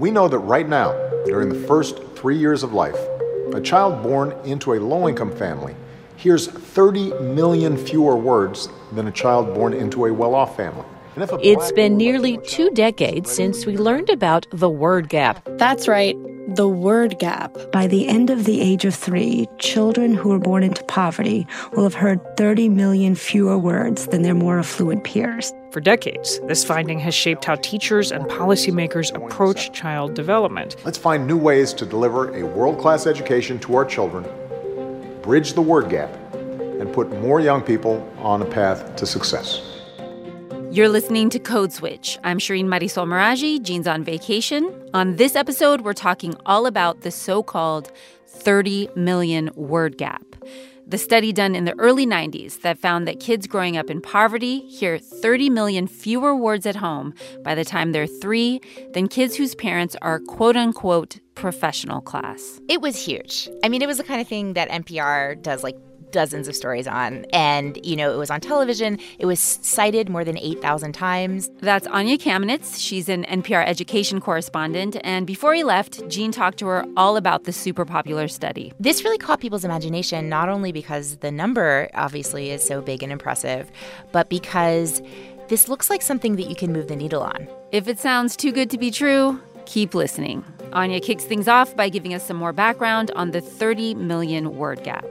We know that right now, during the first three years of life, a child born into a low income family hears 30 million fewer words than a child born into a well off family. It's been nearly two decades since we learned about the word gap. That's right, the word gap. By the end of the age of three, children who are born into poverty will have heard 30 million fewer words than their more affluent peers. For decades, this finding has shaped how teachers and policymakers approach child development. Let's find new ways to deliver a world class education to our children, bridge the word gap, and put more young people on a path to success. You're listening to Code Switch. I'm Shireen Marisol Meraji. Gene's on vacation. On this episode, we're talking all about the so called 30 million word gap. The study done in the early 90s that found that kids growing up in poverty hear 30 million fewer words at home by the time they're three than kids whose parents are quote unquote professional class. It was huge. I mean, it was the kind of thing that NPR does like dozens of stories on. And, you know, it was on television. It was cited more than 8,000 times. That's Anya Kamenetz. She's an NPR education correspondent. And before he left, Gene talked to her all about the super popular study. This really caught people's imagination, not only because the number obviously is so big and impressive, but because this looks like something that you can move the needle on. If it sounds too good to be true, keep listening. Anya kicks things off by giving us some more background on the 30 million word gap.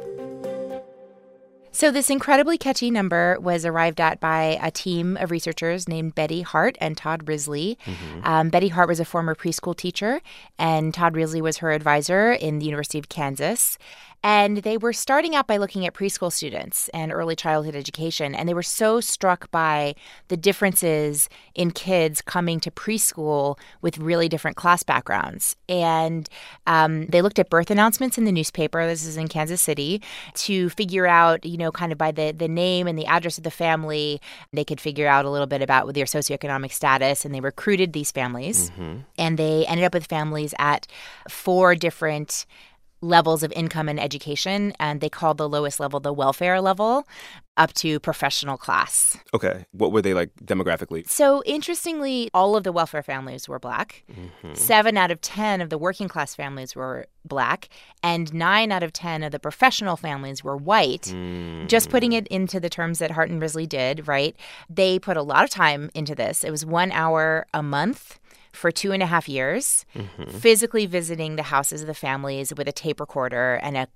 So, this incredibly catchy number was arrived at by a team of researchers named Betty Hart and Todd Risley. Mm-hmm. Um, Betty Hart was a former preschool teacher, and Todd Risley was her advisor in the University of Kansas. And they were starting out by looking at preschool students and early childhood education. And they were so struck by the differences in kids coming to preschool with really different class backgrounds. And um, they looked at birth announcements in the newspaper, this is in Kansas City, to figure out, you know, kind of by the, the name and the address of the family, they could figure out a little bit about their socioeconomic status. And they recruited these families. Mm-hmm. And they ended up with families at four different levels of income and education, and they called the lowest level the welfare level up to professional class. Okay. What were they like demographically? So, interestingly, all of the welfare families were black. Mm-hmm. Seven out of 10 of the working class families were black, and nine out of 10 of the professional families were white. Mm. Just putting it into the terms that Hart and Risley did, right? They put a lot of time into this. It was one hour a month for two and a half years, mm-hmm. physically visiting the houses of the families with a tape recorder and a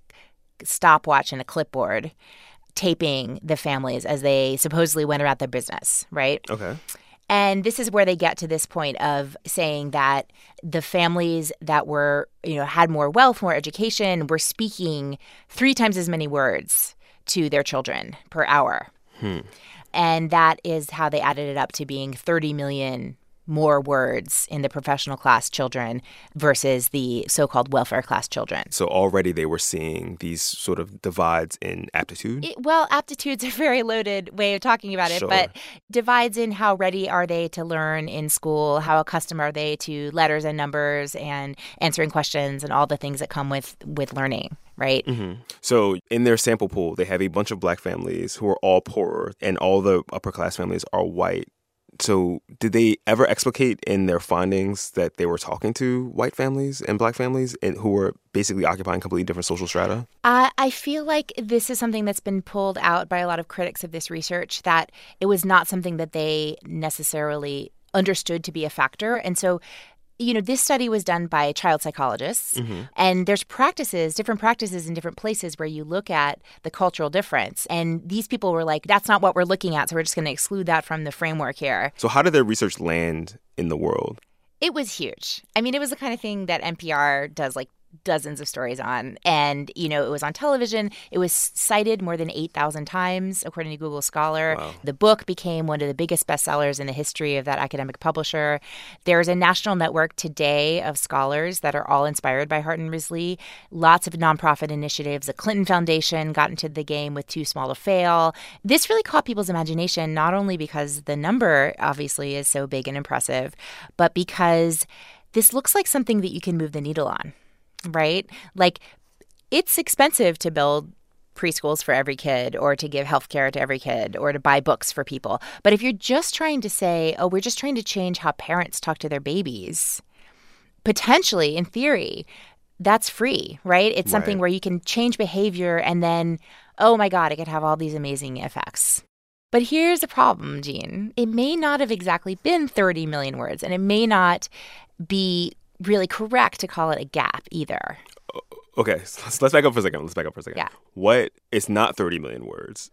stopwatch and a clipboard, taping the families as they supposedly went about their business, right? Okay. And this is where they get to this point of saying that the families that were, you know, had more wealth, more education, were speaking three times as many words to their children per hour. Hmm. And that is how they added it up to being 30 million more words in the professional class children versus the so called welfare class children. So already they were seeing these sort of divides in aptitude? It, well, aptitude's a very loaded way of talking about it, sure. but divides in how ready are they to learn in school, how accustomed are they to letters and numbers and answering questions and all the things that come with, with learning right? Mm-hmm. So in their sample pool, they have a bunch of black families who are all poorer, and all the upper class families are white. So, did they ever explicate in their findings that they were talking to white families and black families and who were basically occupying completely different social strata? I feel like this is something that's been pulled out by a lot of critics of this research that it was not something that they necessarily understood to be a factor. And so you know, this study was done by child psychologists, mm-hmm. and there's practices, different practices in different places where you look at the cultural difference. And these people were like, that's not what we're looking at, so we're just going to exclude that from the framework here. So, how did their research land in the world? It was huge. I mean, it was the kind of thing that NPR does like dozens of stories on. And, you know, it was on television. It was cited more than 8,000 times, according to Google Scholar. Wow. The book became one of the biggest bestsellers in the history of that academic publisher. There's a national network today of scholars that are all inspired by Hart and Risley. Lots of nonprofit initiatives. The Clinton Foundation got into the game with Too Small to Fail. This really caught people's imagination, not only because the number obviously is so big and impressive, but because this looks like something that you can move the needle on right? Like it's expensive to build preschools for every kid or to give health care to every kid or to buy books for people. But if you're just trying to say, oh, we're just trying to change how parents talk to their babies, potentially, in theory, that's free, right? It's something Right. where you can change behavior and then, oh my God, it could have all these amazing effects. But here's the problem, Gene. It may not have exactly been 30 million words, and it may not be really correct to call it a gap either. Okay, so let's, let's back up for a second. Let's back up for a second. Yeah. What? It's not 30 million words.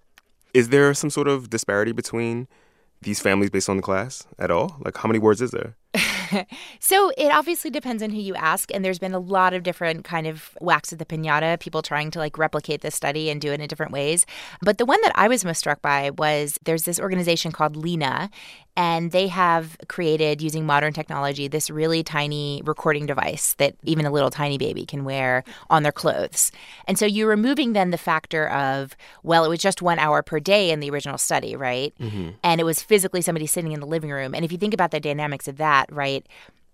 Is there some sort of disparity between these families based on the class at all? Like, how many words is there? So it obviously depends on who you ask, and there's been a lot of different kind of whacks at the pinata, people trying to like replicate this study and do it in different ways. But the one that I was most struck by was there's this organization called Lena, and they have created using modern technology this really tiny recording device that even a little tiny baby can wear on their clothes. And so you're removing then the factor of, well, it was just one hour per day in the original study, right? Mm-hmm. And it was physically somebody sitting in the living room. And if you think about the dynamics of that, right?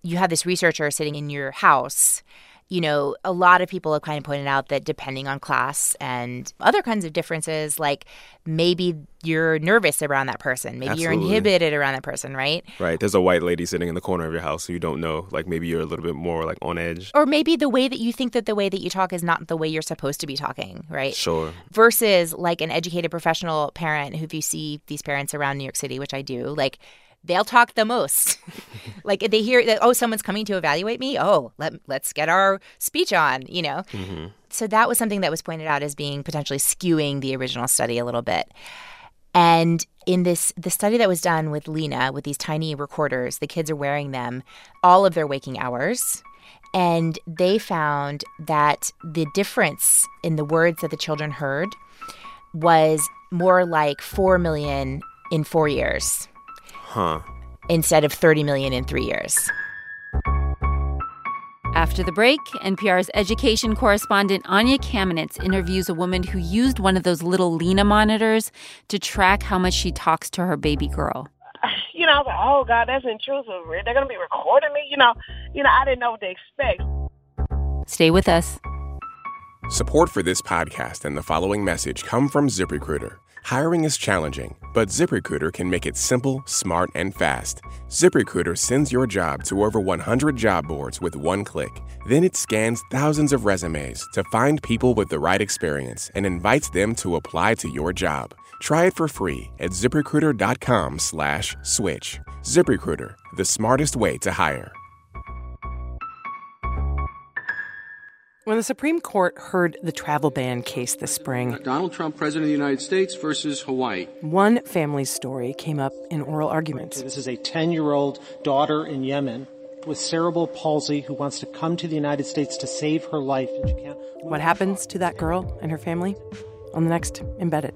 You have this researcher sitting in your house. You know, a lot of people have kind of pointed out that depending on class and other kinds of differences, like maybe you're nervous around that person, maybe you're inhibited around that person, right? Right. There's a white lady sitting in the corner of your house who you don't know. Like, maybe you're a little bit more like on edge. Or maybe the way that you think that the way that you talk is not the way you're supposed to be talking, right? Sure. versus like an educated professional parent who if you see these parents around New York City, which I do, like they'll talk the most. like they hear that oh someone's coming to evaluate me, oh, let let's get our speech on, you know. Mm-hmm. So that was something that was pointed out as being potentially skewing the original study a little bit. And in this the study that was done with Lena with these tiny recorders, the kids are wearing them all of their waking hours. And they found that the difference in the words that the children heard was more like 4 million in 4 years Huh. instead of 30 million in 3 years. After the break, NPR's education correspondent Anya Kamenetz interviews a woman who used one of those little Lena monitors to track how much she talks to her baby girl. you know, I was like, oh God, that's intrusive. They're gonna be recording me. You know, you know, I didn't know what to expect. Stay with us. Support for this podcast and the following message come from ZipRecruiter. Hiring is challenging, but ZipRecruiter can make it simple, smart, and fast. ZipRecruiter sends your job to over 100 job boards with one click. Then it scans thousands of resumes to find people with the right experience and invites them to apply to your job. Try it for free at ziprecruiter.com/switch. ZipRecruiter, the smartest way to hire. When the Supreme Court heard the travel ban case this spring, uh, Donald Trump, President of the United States versus Hawaii. one family's story came up in oral arguments. This is a 10 year old daughter in Yemen with cerebral palsy who wants to come to the United States to save her life. And she can't. What happens to that girl and her family? On the next Embedded,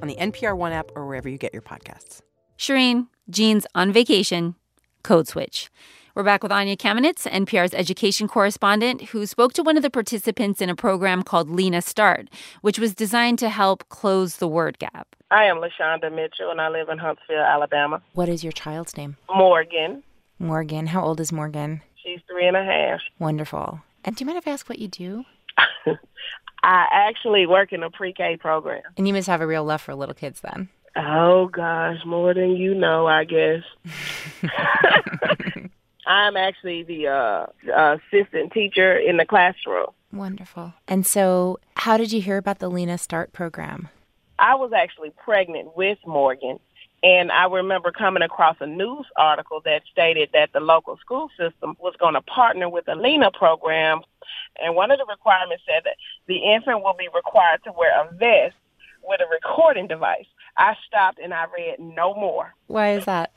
on the NPR One app or wherever you get your podcasts. Shireen, Gene's on vacation, code switch. We're back with Anya Kamenetz, NPR's education correspondent, who spoke to one of the participants in a program called Lena Start, which was designed to help close the word gap. I am Lashonda Mitchell, and I live in Huntsville, Alabama. What is your child's name? Morgan, Morgan. How old is Morgan? she's three and a half. Wonderful. And do you mind if I ask what you do? I actually work in a pre-K program. And you must have a real love for little kids then. Oh gosh, more than you know, I guess. I'm actually the uh, assistant teacher in the classroom. Wonderful. And so, how did you hear about the Lena Start program? I was actually pregnant with Morgan, and I remember coming across a news article that stated that the local school system was going to partner with the Lena program, and one of the requirements said that the infant will be required to wear a vest with a recording device. I stopped and I read no more. Why is that?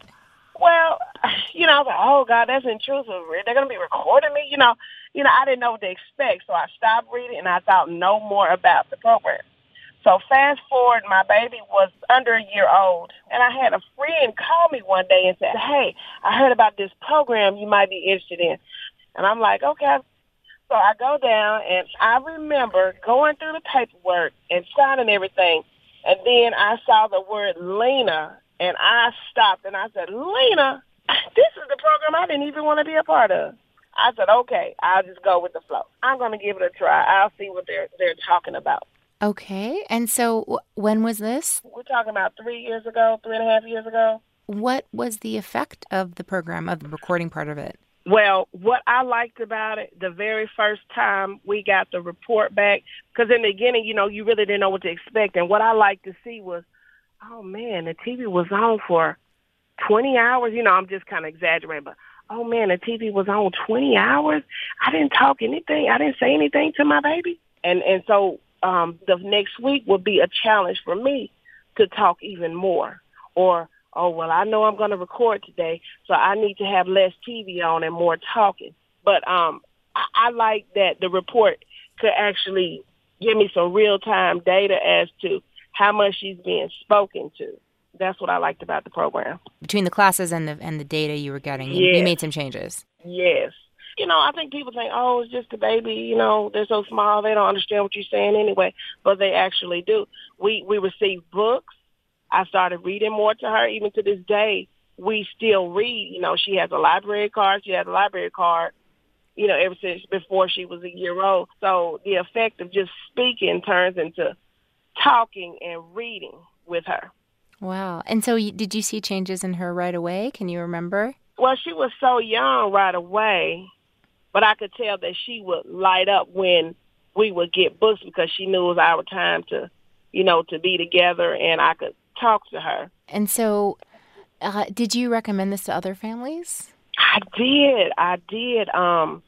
Know, I was like, oh God, that's intrusive. They're gonna be recording me. You know, you know, I didn't know what to expect, so I stopped reading and I thought no more about the program. So fast forward, my baby was under a year old, and I had a friend call me one day and said, "Hey, I heard about this program you might be interested in," and I'm like, "Okay." So I go down, and I remember going through the paperwork and signing everything, and then I saw the word Lena, and I stopped and I said, "Lena, this is the program I didn't even want to be a part of." I said, "Okay, I'll just go with the flow. I'm going to give it a try. I'll see what they're they're talking about." Okay. And so, wh- when was this? We're talking about three years ago, three and a half years ago. What was the effect of the program, of the recording part of it? Well, what I liked about it, the very first time we got the report back, because in the beginning, you know, you really didn't know what to expect. And what I liked to see was, oh man, the TV was on for 20 hours. You know, I'm just kind of exaggerating, but oh man, the TV was on 20 hours. I didn't talk anything. I didn't say anything to my baby. And, and so um, the next week would be a challenge for me to talk even more or oh well i know i'm going to record today so i need to have less tv on and more talking but um i, I like that the report could actually give me some real time data as to how much she's being spoken to that's what i liked about the program Between the classes and the and the data you were getting, you, you made some changes. yes you know i think people think oh it's just a baby you know they're so small they don't understand what you're saying anyway but they actually do we we receive books I started reading more to her. Even to this day, we still read. You know, she has a library card. She has a library card, you know, ever since before she was a year old. So the effect of just speaking turns into talking and reading with her. Wow. And so, did you see changes in her right away? Can you remember? Well, she was so young right away, but I could tell that she would light up when we would get books because she knew it was our time to, you know, to be together and I could talk to her. And so, uh, did you recommend this to other families? I did. I did. Um,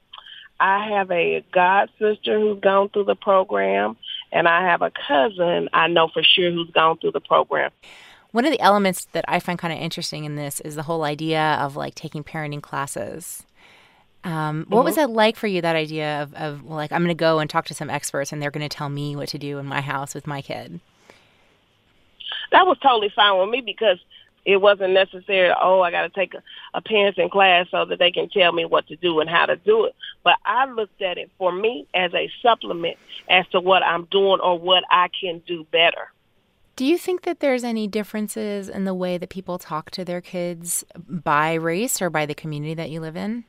I have a god sister who's gone through the program, and I have a cousin I know for sure who's gone through the program. One of the elements that I find kind of interesting in this is the whole idea of like taking parenting classes. Um, what was Mhm. that like for you? That idea of, of well, like I'm going to go and talk to some experts, and they're going to tell me what to do in my house with my kid. That was totally fine with me because it wasn't necessary. Oh, I got to take a, a parenting class so that they can tell me what to do and how to do it. But I looked at it for me as a supplement as to what I'm doing or what I can do better. Do you think that there's any differences in the way that people talk to their kids by race or by the community that you live in?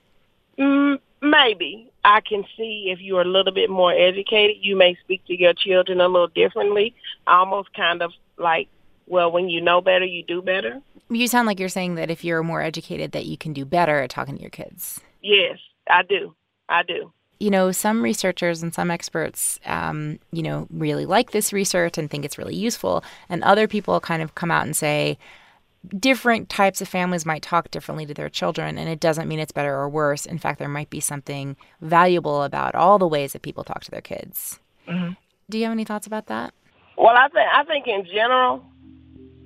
Mm, maybe. I can see if you're a little bit more educated, you may speak to your children a little differently, almost kind of like, well, when you know better, you do better. You sound like you're saying that if you're more educated, that you can do better at talking to your kids. Yes, I do. I do. You know, some researchers and some experts, um, you know, really like this research and think it's really useful, and other people kind of come out and say different types of families might talk differently to their children, and it doesn't mean it's better or worse. In fact, there might be something valuable about all the ways that people talk to their kids. Mhm. Do you have any thoughts about that? Well, I think I think in general,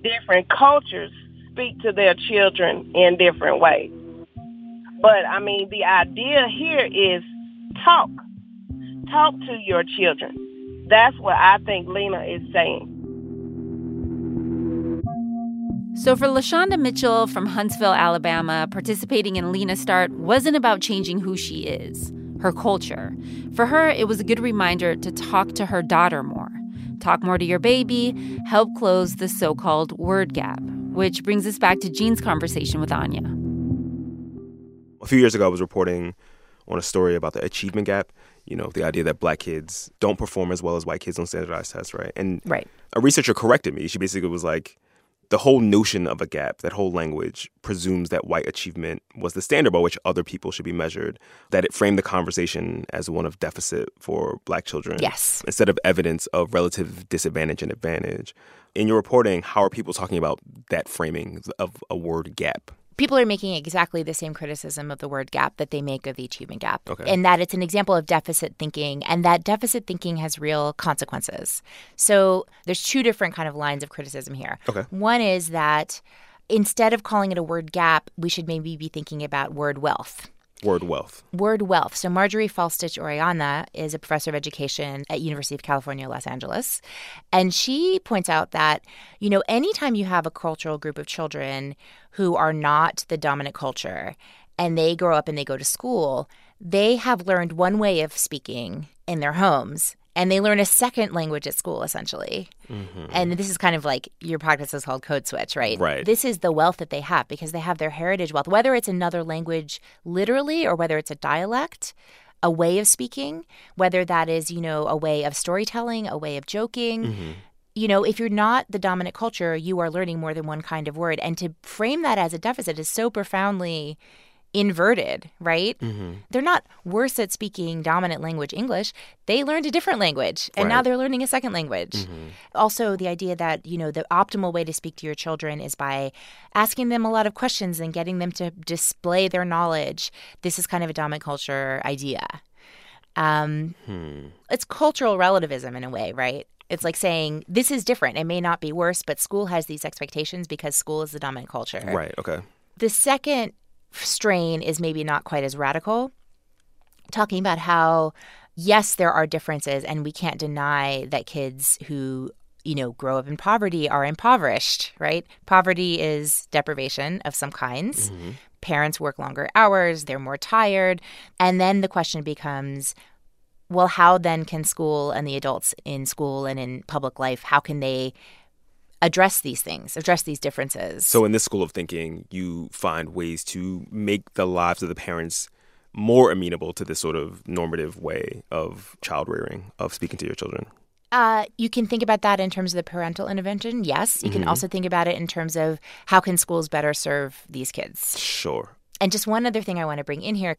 different cultures speak to their children in different ways. But I mean, the idea here is talk, talk to your children. That's what I think Lena is saying. So for LaShonda Mitchell from Huntsville, Alabama, participating in Lena Start wasn't about changing who she is, her culture. For her, it was a good reminder to talk to her daughter more. Talk more to your baby, help close the so called word gap. Which brings us back to Gene's conversation with Anya. A few years ago, I was reporting on a story about the achievement gap. You know, the idea that black kids don't perform as well as white kids on standardized tests, right? And right. a researcher corrected me. She basically was like, the whole notion of a gap, that whole language, presumes that white achievement was the standard by which other people should be measured, that it framed the conversation as one of deficit for black children. Yes. Instead of evidence of relative disadvantage and advantage. In your reporting, how are people talking about that framing of a word gap? People are making exactly the same criticism of the word gap that they make of the achievement gap. Okay. And that it's an example of deficit thinking and that deficit thinking has real consequences. So there's two different kind of lines of criticism here. Okay. One is that instead of calling it a word gap, we should maybe be thinking about word wealth. Word wealth. Word wealth. So Marjorie Faulstich Orellana is a professor of education at University of California, Los Angeles, and she points out that you know anytime you have a cultural group of children who are not the dominant culture and they grow up and they go to school, they have learned one way of speaking in their homes and they learn a second language at school essentially. Mm-hmm. And this is kind of like your podcast is called Code Switch, right? Right. This is the wealth that they have because they have their heritage wealth, whether it's another language literally or whether it's a dialect, a way of speaking, whether that is, you know, a way of storytelling, a way of joking. Mm-hmm. You know, if you're not the dominant culture, you are learning more than one kind of word. And to frame that as a deficit is so profoundly inverted, right? Mm-hmm. They're not worse at speaking dominant language English. They learned a different language and now they're learning a second language. Mm-hmm. Also, the idea that, you know, the optimal way to speak to your children is by asking them a lot of questions and getting them to display their knowledge. This is kind of a dominant culture idea. Um, Hmm. it's cultural relativism in a way, right? It's like saying this is different. It may not be worse, but school has these expectations because school is the dominant culture. Right. Okay. The second strain is maybe not quite as radical, talking about how, yes, there are differences, and we can't deny that kids who you know, grow up in poverty are impoverished, right? Poverty is deprivation of some kinds. Mm-hmm. Parents work longer hours, they're more tired. And then the question becomes well, how then can school and the adults in school and in public life, how can they address these things, address these differences? So in this school of thinking, you find ways to make the lives of the parents more amenable to this sort of normative way of child rearing, of speaking to your children. Uh, you can think about that in terms of the parental intervention. Yes, you can Mhm. also think about it in terms of how can schools better serve these kids. Sure. And just one other thing I want to bring in here.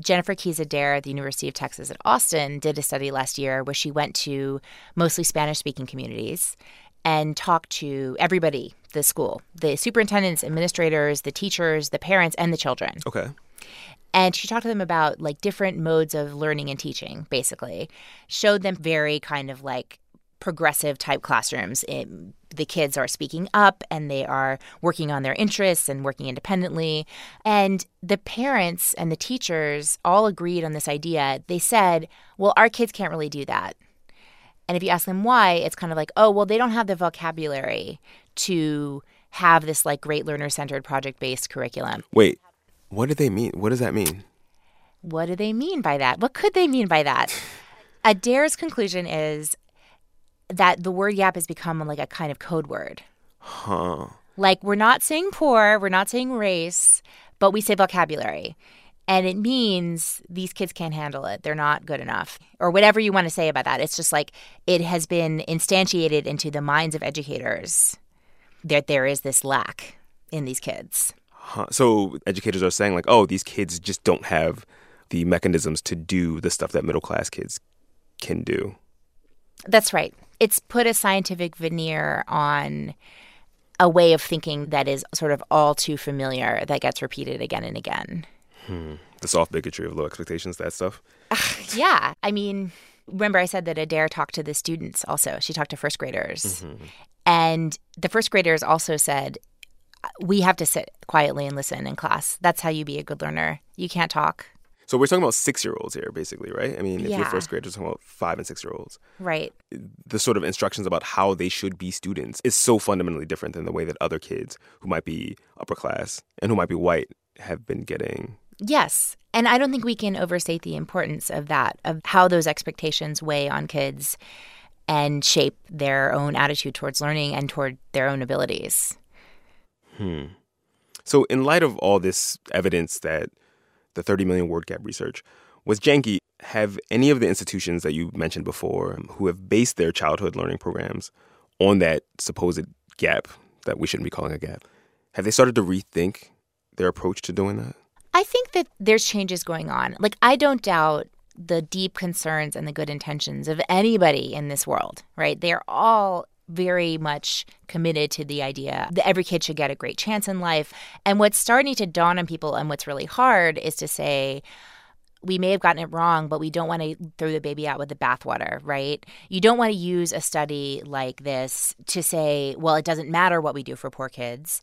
Jennifer Keys Adair at the University of Texas at Austin did a study last year where she went to mostly Spanish speaking communities and talked to everybody, the school, the superintendents, administrators, the teachers, the parents, and the children. Okay. And she talked to them about like different modes of learning and teaching, basically. Showed them very kind of like progressive type classrooms. It, the kids are speaking up and they are working on their interests and working independently. And the parents and the teachers all agreed on this idea. They said, well, our kids can't really do that. And if you ask them why, it's kind of like, oh, well, they don't have the vocabulary to have this like great learner centered project based curriculum. Wait, what do they mean? What does that mean? What do they mean by that? What could they mean by that? Adair's conclusion is that the word gap has become like a kind of code word. Huh. Like we're not saying poor, we're not saying race, but we say vocabulary. And it means these kids can't handle it. They're not good enough. Or whatever you want to say about that. It's just like it has been instantiated into the minds of educators that there is this lack in these kids. Huh. So educators are saying like, oh, these kids just don't have the mechanisms to do the stuff that middle class kids can do. That's right. It's put a scientific veneer on a way of thinking that is sort of all too familiar that gets repeated again and again. Hmm. The soft bigotry of low expectations, that stuff. Yeah. I mean, remember I said that Adair talked to the students also. She talked to first graders. Mm-hmm. And the first graders also said, we have to sit quietly and listen in class. That's how you be a good learner. You can't talk. So we're talking about six year olds here, basically, right? I mean, if you're first graders, we're talking about five and six year olds. Right. The sort of instructions about how they should be students is so fundamentally different than the way that other kids who might be upper class and who might be white have been getting. Yes. And I don't think we can overstate the importance of that, of how those expectations weigh on kids and shape their own attitude towards learning and toward their own abilities. Hmm. So, in light of all this evidence that the 30 million word gap research was janky, have any of the institutions that you mentioned before who have based their childhood learning programs on that supposed gap that we shouldn't be calling a gap, have they started to rethink their approach to doing that? I think that there's changes going on. Like, I don't doubt the deep concerns and the good intentions of anybody in this world, right? They are all very much committed to the idea that every kid should get a great chance in life. And what's starting to dawn on people and what's really hard is to say, we may have gotten it wrong, but we don't want to throw the baby out with the bathwater, right? You don't want to use a study like this to say, well, it doesn't matter what we do for poor kids.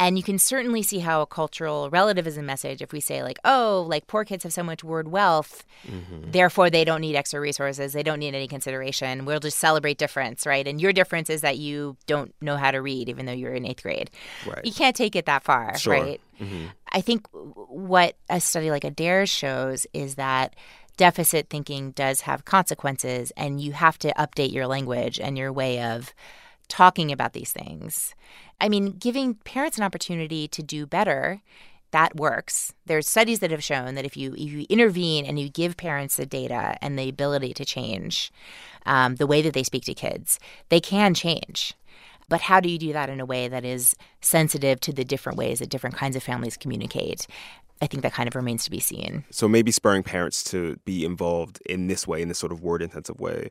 And you can certainly see how a cultural relativism message, if we say, like, oh, like poor kids have so much word wealth, therefore they don't need extra resources, they don't need any consideration. We'll just celebrate difference, right? And your difference is that you don't know how to read, even though you're in eighth grade. Right. You can't take it that far, Sure. right? Mhm. I think what a study like Adair shows is that deficit thinking does have consequences, and you have to update your language and your way of talking about these things. I mean, giving parents an opportunity to do better. That works. There's studies that have shown that if you if you intervene and you give parents the data and the ability to change um, the way that they speak to kids, they can change. But how do you do that in a way that is sensitive to the different ways that different kinds of families communicate? I think that kind of remains to be seen. So maybe spurring parents to be involved in this way, in this sort of word intensive way,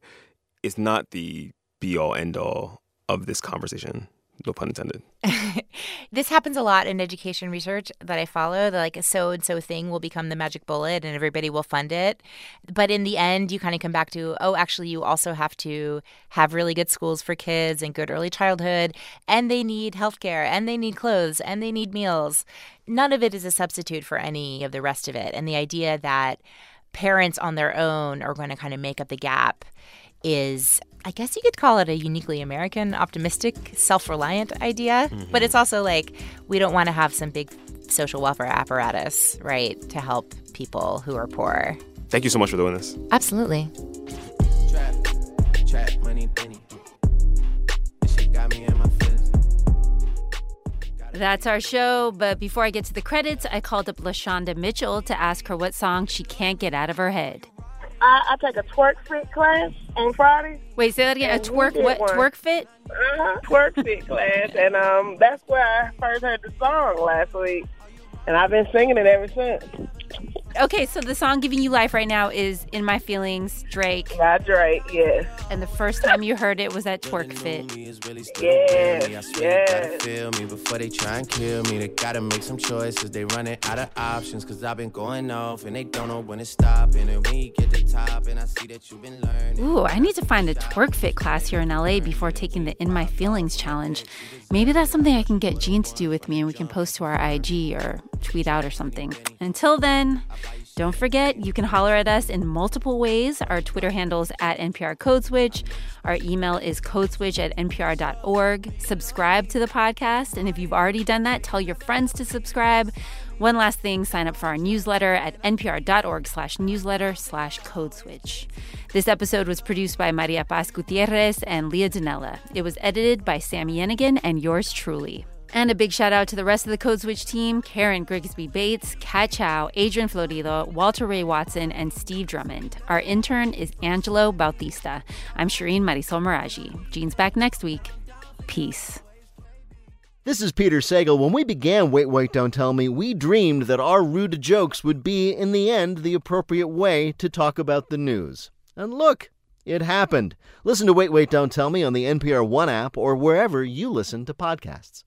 is not the be all end all of this conversation. No pun intended. this happens a lot in education research that I follow. The like a so and so thing will become the magic bullet and everybody will fund it. But in the end, you kind of come back to, oh, actually, you also have to have really good schools for kids and good early childhood, and they need healthcare, and they need clothes, and they need meals. None of it is a substitute for any of the rest of it. And the idea that parents on their own are going to kind of make up the gap is I guess you could call it a uniquely American, optimistic, self reliant idea. Mm-hmm. But it's also like we don't want to have some big social welfare apparatus, right, to help people who are poor. Thank you so much for doing this. Absolutely. Trap, trap, money, penny. That's our show. But before I get to the credits, I called up LaShonda Mitchell to ask her what song she can't get out of her head. I, I take a twerk fit class on Friday. Wait, say that again. A twerk what? One. Twerk fit? Uh-huh, twerk fit class, and um, that's where I first heard the song last week, and I've been singing it ever since. Okay, so the song giving you life right now is "In My Feelings," Drake. By Drake, yes. And the first time you heard it was at Twerk Fit. Yes, yes. Feel me before they try and kill me. They gotta make some choices. They running out of options. Cause I've been going off and they don't know when to stop. And when you get the top, and I see that you've been learning. Ooh, I need to find a Twerk Fit class here in LA before taking the In My Feelings challenge. Maybe that's something I can get Gene to do with me and we can post to our IG or tweet out or something. Until then, don't forget, you can holler at us in multiple ways. Our Twitter handles at NPR Code Switch. Our email is codeswitch at npr.org. Subscribe to the podcast. And if you've already done that, tell your friends to subscribe. One last thing, sign up for our newsletter at npr.org slash newsletter slash codeswitch. This episode was produced by Maria Paz Gutierrez and Leah Donnella. It was edited by Sam Yenigun and yours truly. And a big shout out to the rest of the Code Switch team Karen Grigsby Bates, Kat Chow, Adrian Florido, Walter Ray Watson, and Steve Drummond. Our intern is Angelo Bautista. I'm Shireen Marisol Meraji. Gene's back next week. Peace. This is Peter Sagal. When we began Wait, Wait, Don't Tell Me, we dreamed that our rude jokes would be, in the end, the appropriate way to talk about the news. And look, it happened. Listen to Wait, Wait, Don't Tell Me on the NPR One app or wherever you listen to podcasts.